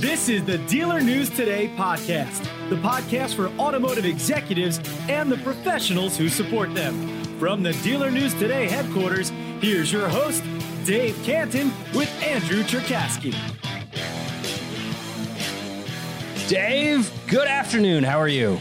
This is the Dealer News Today podcast, the podcast for automotive executives and the professionals who support them. From the Dealer News Today headquarters, here's your host, Dave Cantin, with Andrew Cherkasky. Dave, good afternoon. How are you?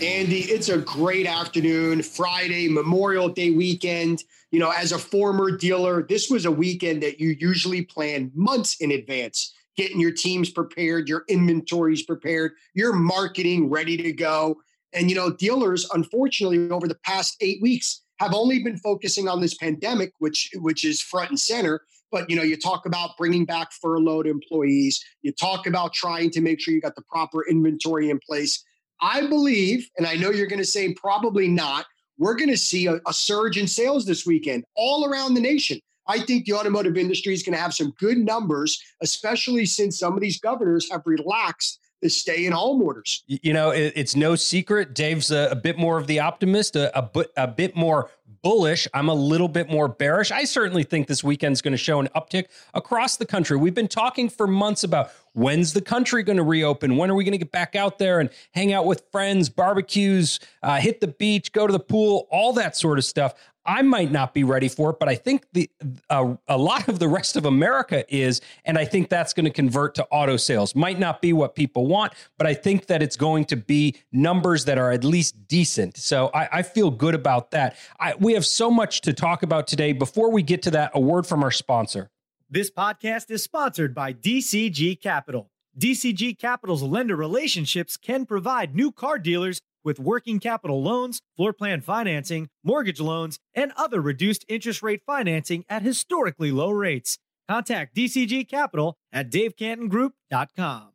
Andy, it's a great afternoon, Friday, Memorial Day weekend. You know, as a former dealer, this was a weekend that you usually plan months in advance, getting your teams prepared, your inventories prepared, your marketing ready to go. And, you know, dealers, unfortunately, over the past eight weeks, have only been focusing on this pandemic, which which is front and center. But you know, you talk about bringing back furloughed employees. You talk about trying to make sure you got the proper inventory in place. I believe, and I know you're going to say probably not, we're going to see a, a, surge in sales this weekend all around the nation. I think the automotive industry is going to have some good numbers, especially since some of these governors have relaxed the stay in home orders. You know, it's no secret. Dave's a, a bit more of the optimist, a, a, bit, a bit more bullish. I'm a little bit more bearish. I certainly think this weekend's going to show an uptick across the country. We've been talking for months about when's the country going to reopen? When are we going to get back out there and hang out with friends, barbecues, uh, hit the beach, go to the pool, all that sort of stuff. I might not be ready for it, but I think the uh, a lot of the rest of America is, and I think that's going to convert to auto sales. Might not be what people want, but I think that it's going to be numbers that are at least decent. So I, I feel good about that. I, we have so much to talk about today. Before we get to that, a word from our sponsor. This podcast is sponsored by DCG Capital. DCG Capital's lender relationships can provide new car dealers with working capital loans, floor plan financing, mortgage loans, and other reduced interest rate financing at historically low rates. Contact DCG Capital at davecantingroup.com.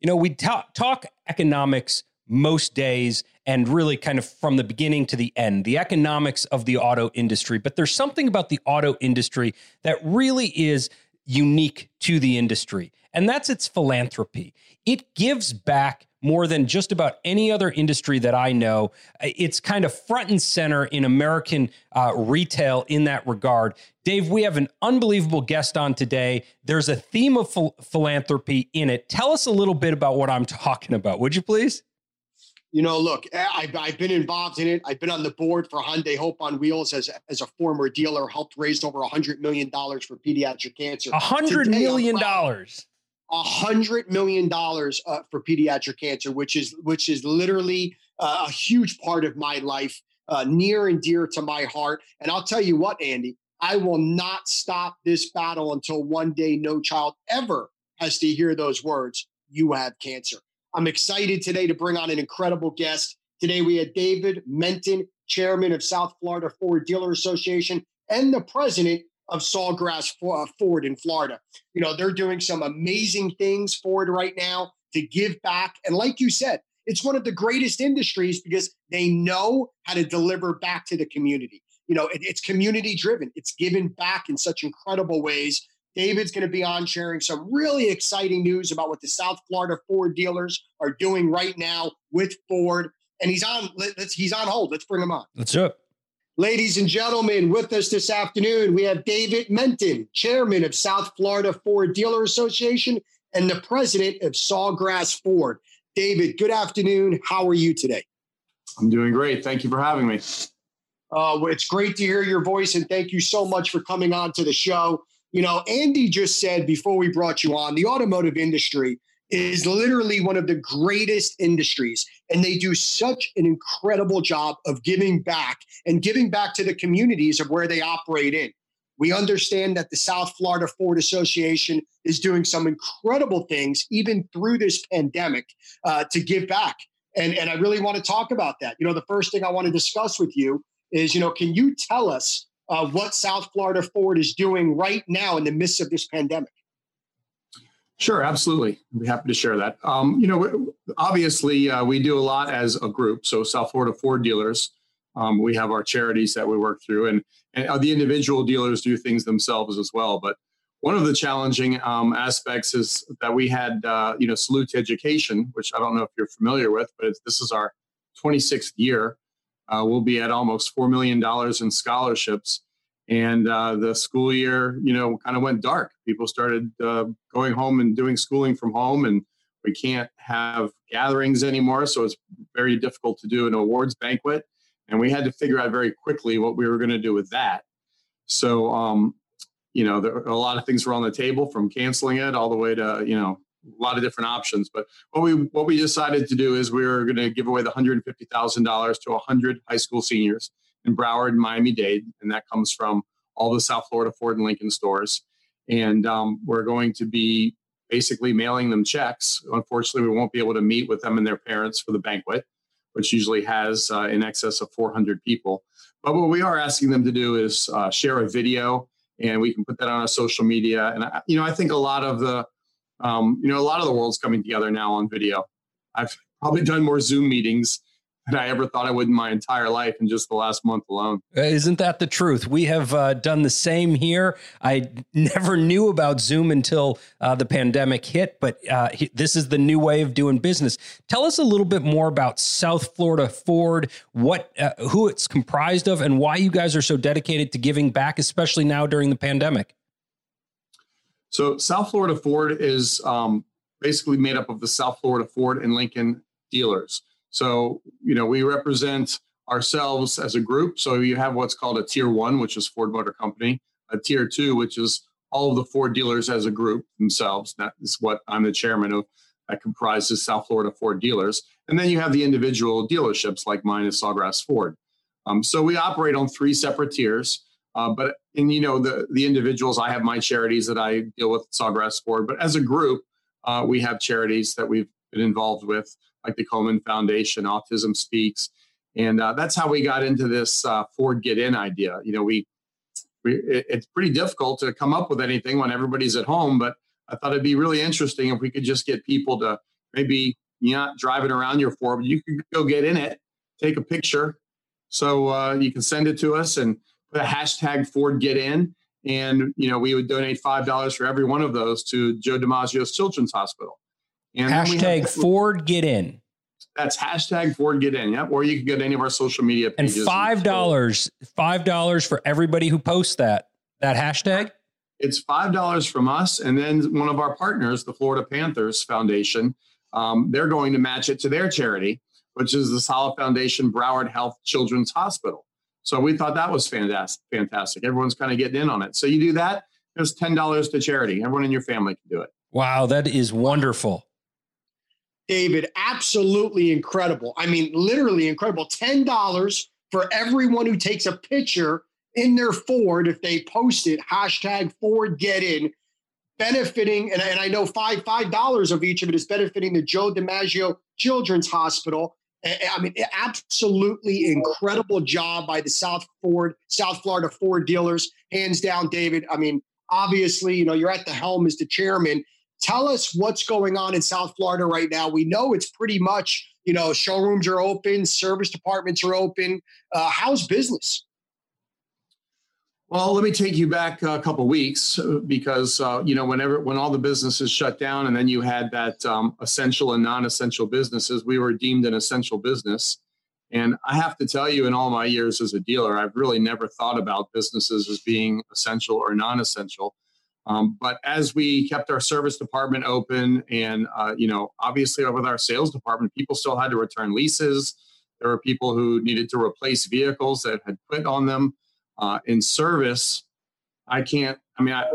You know, we talk, talk economics most days and really kind of from the beginning to the end, the economics of the auto industry. But there's something about the auto industry that really is unique to the industry, and that's its philanthropy. It gives back more than just about any other industry that I know. It's kind of front and center in American uh, retail in that regard. Dave, we have an unbelievable guest on today. There's a theme of ph- philanthropy in it. Tell us a little bit about what I'm talking about, would you please? You know, look, I've, I've been involved in it. I've been on the board for Hyundai Hope on Wheels as, as a former dealer, helped raise over $100 million for pediatric cancer. $100 million a hundred million dollars uh, for pediatric cancer, which is which is literally uh, a huge part of my life, uh, near and dear to my heart. And I'll tell you what, Andy, I will not stop this battle until one day no child ever has to hear those words. You have cancer. I'm excited today to bring on an incredible guest. Today we had David Menton, chairman of South Florida Ford Dealer Association and the president of Sawgrass uh, Ford in Florida. You know, they're doing some amazing things Ford right now to give back. And like you said, it's one of the greatest industries because they know how to deliver back to the community. You know, it, it's community driven, it's given back in such incredible ways. David's going to be on sharing some really exciting news about what the South Florida Ford dealers are doing right now with Ford. And he's on. Let's, he's on hold. Let's bring him on. Let's do it. Ladies and gentlemen, with us this afternoon, we have David Menton, chairman of South Florida Ford Dealer Association and the president of Sawgrass Ford. David, good afternoon. How are you today? I'm doing great. Thank you for having me. Uh, it's great to hear your voice, and thank you so much for coming on to the show. You know, Andy just said before we brought you on, the automotive industry is literally one of the greatest industries. And they do such an incredible job of giving back and giving back to the communities of where they operate in. We understand that the South Florida Ford Association is doing some incredible things, even through this pandemic, uh, to give back. And, and I really want to talk about that. You know, the first thing I want to discuss with you is, you know, can you tell us uh, what South Florida Ford is doing right now in the midst of this pandemic? Sure, absolutely. I'd be happy to share that. Um, you know, obviously, uh, we do a lot as a group. So, South Florida Ford dealers, um, we have our charities that we work through, and, and uh, the individual dealers do things themselves as well. But one of the challenging um, aspects is that we had, uh, you know, Salute Education, which I don't know if you're familiar with, but this is our 26th year. Uh, we'll be at almost $4 million in scholarships and uh, the school year, you know, kind of went dark. People started uh, going home and doing schooling from home, and we can't have gatherings anymore. So it's very difficult to do an awards banquet, and we had to figure out very quickly what we were going to do with that. So, um, you know, there, a lot of things were on the table, from canceling it all the way to you know a lot of different options. But what we what we decided to do is we were going to give away the hundred and fifty thousand dollars to hundred high school seniors in Broward and Miami Dade, and that comes from all the South Florida Ford and Lincoln stores. And um, we're going to be basically mailing them checks. Unfortunately, we won't be able to meet with them and their parents for the banquet, which usually has uh, in excess of 400 people. But what we are asking them to do is uh, share a video, and we can put that on our social media. And I, you know, I think a lot of the, um, you know, a lot of the world's coming together now on video. I've probably done more Zoom meetings than I ever thought I would in my entire life in just the last month alone. Uh, isn't that the truth? We have uh, done the same here. I never knew about Zoom until uh, the pandemic hit, but uh, this is the new way of doing business. Tell us a little bit more about South Florida Ford, what, uh, who it's comprised of, and why you guys are so dedicated to giving back, especially now during the pandemic. So, South Florida Ford is um, basically made up of the South Florida Ford and Lincoln dealers. So, you know, we represent ourselves as a group. So you have what's called a tier one, which is Ford Motor Company, a tier two, which is all of the Ford dealers as a group themselves. That is what I'm the chairman of. That comprises South Florida Ford dealers. And then you have the individual dealerships like mine is Sawgrass Ford. Um, so we operate on three separate tiers. Uh, but and you know the the individuals, I have my charities that I deal with Sawgrass Ford. But as a group, uh, we have charities that we've been involved with like the Coleman Foundation, Autism Speaks, and uh, that's how we got into this uh, Ford Get In idea. You know, we, we it, it's pretty difficult to come up with anything when everybody's at home, but I thought it'd be really interesting if we could just get people to maybe you're not driving around your Ford, but you could go get in it, take a picture, so uh, you can send it to us and put a hashtag Ford Get In. And you know, we would donate five dollars for every one of those to Joe DiMaggio's Children's Hospital. And hashtag Ford Get In. That's hashtag Ford Get In. Yep. Or you can go to any of our social media pages. And five dollars, five dollars for everybody who posts that that hashtag. It's five dollars from us, and then one of our partners, the Florida Panthers Foundation, um, they're going to match it to their charity, which is the Salah Foundation Broward Health Children's Hospital. So we thought that was fantastic. Fantastic. Everyone's kind of getting in on it. So you do that. There's ten dollars to charity. Everyone in your family can do it. Wow, that is wonderful. David, absolutely incredible. I mean, literally incredible. $10 for everyone who takes a picture in their Ford if they post it, hashtag Ford Get In, benefiting, and, and I know five five dollars of each of it is benefiting the Joe DiMaggio Children's Hospital. I mean, absolutely incredible job by the South Ford, South Florida Ford dealers, hands down, David. I mean, obviously, you know, you're at the helm as the chairman. Tell us what's going on in South Florida right now. We know it's pretty much, you know, showrooms are open, service departments are open. Uh, how's business? Well, let me take you back a couple weeks uh, because uh, you know whenever when all the businesses shut down and then you had that um, essential and non-essential businesses, we were deemed an essential business. And I have to tell you, in all my years as a dealer, I've really never thought about businesses as being essential or non-essential. Um, but as we kept our service department open, and uh, you know, obviously with our sales department, people still had to return leases. There were people who needed to replace vehicles that had put on them uh, in service. I can't. I mean, I,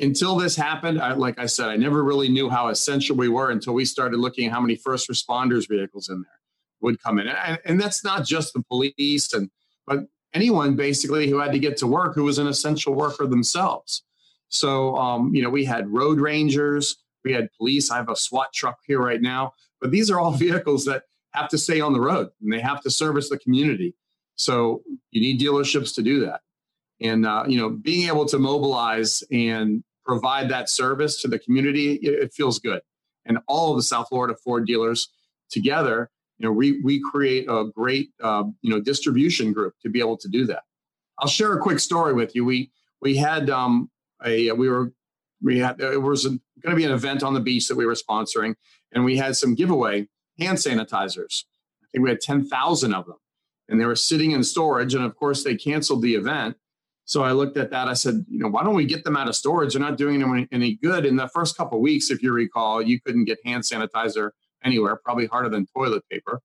until this happened, I, like I said, I never really knew how essential we were until we started looking at how many first responders vehicles in there would come in, and, and that's not just the police and but anyone basically who had to get to work who was an essential worker themselves. So, um, you know, we had road rangers, we had police. I have a SWAT truck here right now, but these are all vehicles that have to stay on the road and they have to service the community. So you need dealerships to do that. And, uh, you know, being able to mobilize and provide that service to the community, it, it feels good. And all of the South Florida Ford dealers together, you know, we, we create a great, uh, you know, distribution group to be able to do that. I'll share a quick story with you. We, we had um, a we were we had it was going to be an event on the beach that we were sponsoring, and we had some giveaway hand sanitizers. I think we had ten thousand of them, and they were sitting in storage. And of course, they canceled the event. So I looked at that. I said, you know, why don't we get them out of storage? They're not doing any, any good. In the first couple weeks, if you recall, you couldn't get hand sanitizer anywhere, probably harder than toilet paper.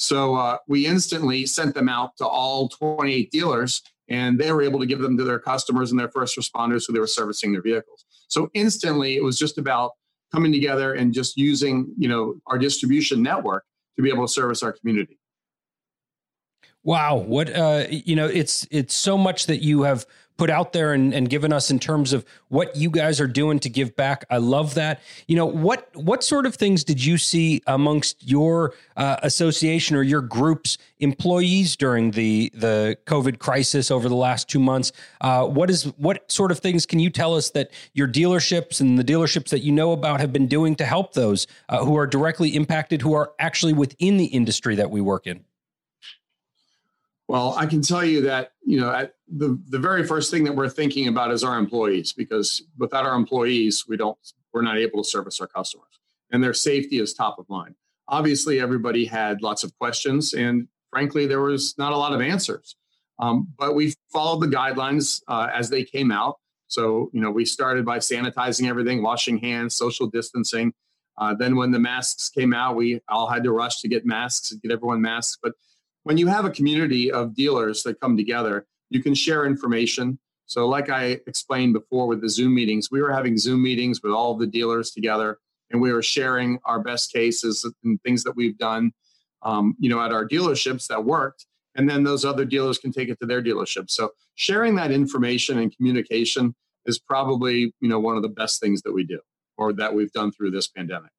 So uh, we instantly sent them out to all 28 dealers, and they were able to give them to their customers and their first responders who they were servicing their vehicles. So instantly, it was just about coming together and just using, you know, our distribution network to be able to service our community. Wow, what uh, you know, it's it's so much that you have put out there and, and given us in terms of what you guys are doing to give back. I love that. You know, what what sort of things did you see amongst your uh, association or your group's employees during the the COVID crisis over the last two months? Uh, what is what sort of things can you tell us that your dealerships and the dealerships that you know about have been doing to help those uh, who are directly impacted, who are actually within the industry that we work in? Well, I can tell you that you know the the very first thing that we're thinking about is our employees because without our employees, we don't we're not able to service our customers, and their safety is top of mind. Obviously, everybody had lots of questions, and frankly, there was not a lot of answers. Um, but we followed the guidelines uh, as they came out. So you know, we started by sanitizing everything, washing hands, social distancing. Uh, then when the masks came out, we all had to rush to get masks and get everyone masks, but when you have a community of dealers that come together, you can share information. So, like I explained before with the Zoom meetings, we were having Zoom meetings with all the dealers together, and we were sharing our best cases and things that we've done, um, you know, at our dealerships that worked. And then those other dealers can take it to their dealerships. So, sharing that information and communication is probably, you know, one of the best things that we do or that we've done through this pandemic.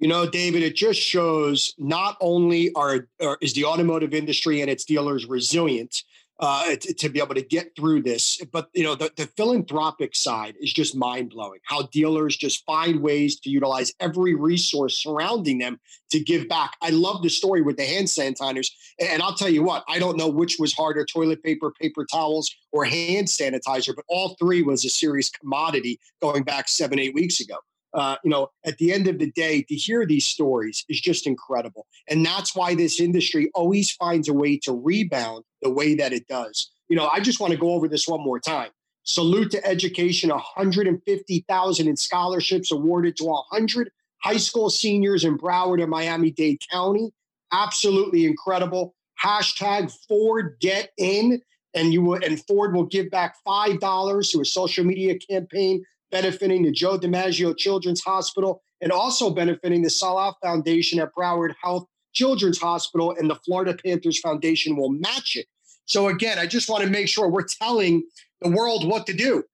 You know, David, it just shows not only are, are is the automotive industry and its dealers resilient uh, to, to, be able to get through this, but you know, the, the philanthropic side is just mind blowing. How dealers just find ways to utilize every resource surrounding them to give back. I love the story with the hand sanitizers, and I'll tell you what, I don't know which was harder: toilet paper, paper towels, or hand sanitizer, but all three was a serious commodity going back seven, eight weeks ago uh, you know, at the end of the day, to hear these stories is just incredible. And that's why this industry always finds a way to rebound the way that it does. You know, I just want to go over this one more time. Salute to education 150,000 in scholarships awarded to 100 high school seniors in Broward and Miami Dade County. Absolutely incredible. Hashtag Ford Get In. And you will, and Ford will give back five dollars to a social media campaign benefiting the Joe DiMaggio Children's Hospital, and also benefiting the Salah Foundation at Broward Health Children's Hospital, and the Florida Panthers Foundation will match it. So, again, I just want to make sure we're telling the world what to do.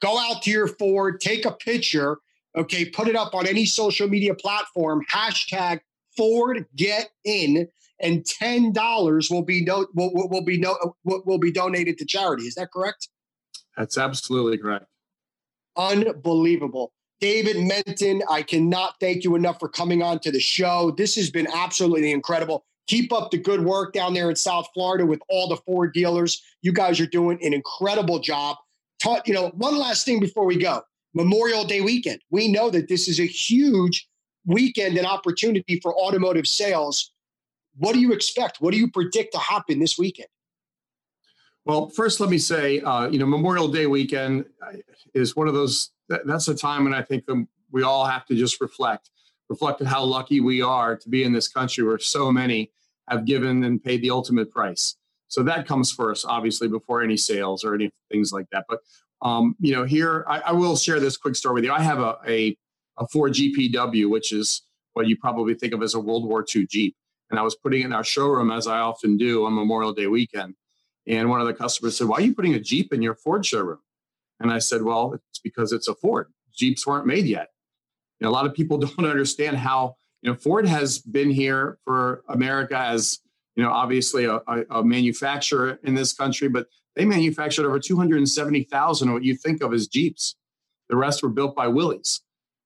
Go out to your Ford, take a picture, okay, put it up on any social media platform, hashtag Ford Get In, and ten dollars will be no, will, will be no will be donated to charity. Is that correct? That's absolutely correct unbelievable. David Menton, I cannot thank you enough for coming on to the show. This has been absolutely incredible. Keep up the good work down there in South Florida with all the Ford dealers. You guys are doing an incredible job. You know, one last thing before we go. Memorial Day weekend. We know that this is a huge weekend and opportunity for automotive sales. What do you expect? What do you predict to happen this weekend? Well, first, let me say, uh, you know, Memorial Day weekend is one of those. That's a time when I think we all have to just reflect, reflect on how lucky we are to be in this country where so many have given and paid the ultimate price. So that comes first, obviously, before any sales or any things like that. But um, you know, here I, I, will share this quick story with you. I have a, a a Ford GPW, which is what you probably think of as a World War II Jeep, and I was putting it in our showroom as I often do on Memorial Day weekend and one of the customers said, Why are you putting a Jeep in your Ford showroom? And I said, Well, it's because it's a Ford. Jeeps weren't made yet. You know, a lot of people don't understand how, you know, Ford has been here for America as, you know, obviously a, a, a manufacturer in this country, but they manufactured over 270,000 of what you think of as Jeeps. The rest were built by Willys.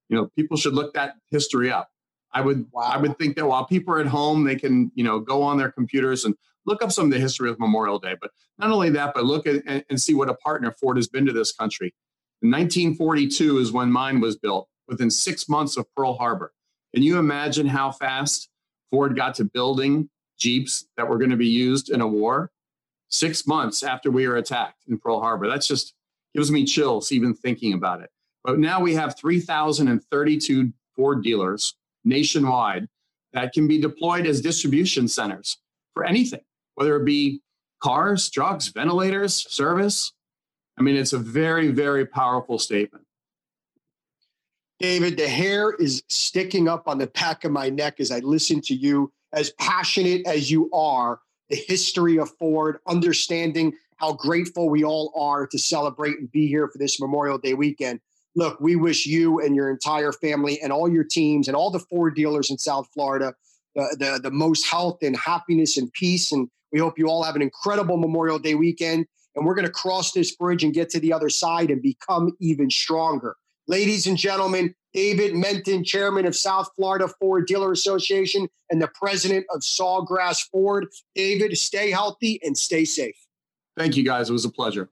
You know, people should look that history up. I would wow. I would think that while people are at home, they can you know go on their computers and look up some of the history of Memorial Day. But not only that, but look at and see what a partner Ford has been to this country. In 1942 is when mine was built, within six months of Pearl Harbor. Can you imagine how fast Ford got to building Jeeps that were going to be used in a war? six months after we were attacked in Pearl Harbor. That's just gives me chills even thinking about it. But now we have 3,032 Ford dealers nationwide that can be deployed as distribution centers for anything, whether it be cars, drugs, ventilators, service. I mean, it's a very, very powerful statement. David, the hair is sticking up on the back of my neck as I listen to you, as passionate as you are, the history of Ford, understanding how grateful we all are to celebrate and be here for this Memorial Day weekend. Look, we wish you and your entire family and all your teams and all the Ford dealers in South Florida the, the, most health and happiness and peace. And we hope you all have an incredible Memorial Day weekend. And we're going to cross this bridge and get to the other side and become even stronger. Ladies and gentlemen, David Menton, chairman of South Florida Ford Dealer Association and the president of Sawgrass Ford. David, stay healthy and stay safe. Thank you, guys. It was a pleasure.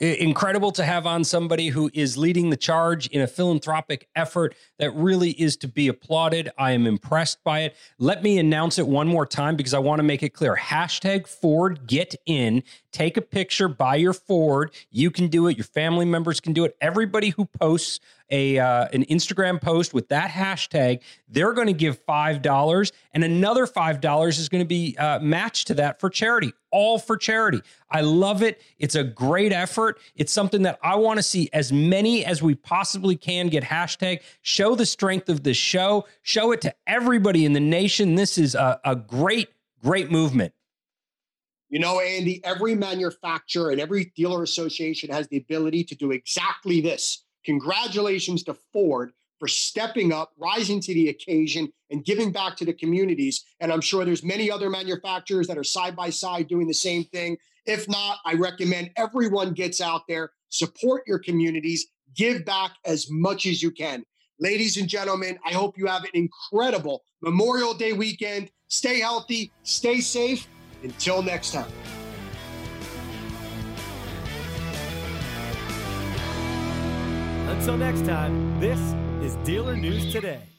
Incredible to have on somebody who is leading the charge in a philanthropic effort that really is to be applauded. I am impressed by it. Let me announce it one more time because I want to make it clear. Hashtag Ford Get In. Take a picture, buy your Ford. You can do it. Your family members can do it. Everybody who posts a uh, an Instagram post with that hashtag, they're going to give five dollars, and another five dollars is going to be uh, matched to that for charity. All for charity. I love it. It's a great effort. It's something that I want to see as many as we possibly can get hashtag. Show the strength of this show. Show it to everybody in the nation. This is a, a great, great movement. You know, Andy, every manufacturer and every dealer association has the ability to do exactly this Congratulations to Ford for stepping up, rising to the occasion, and giving back to the communities. And I'm sure there's many other manufacturers that are side by side doing the same thing. If not, I recommend everyone gets out there, support your communities, give back as much as you can. Ladies and gentlemen, I hope you have an incredible Memorial Day weekend. Stay healthy, stay safe. Until next time. Until next time, this is Dealer News Today.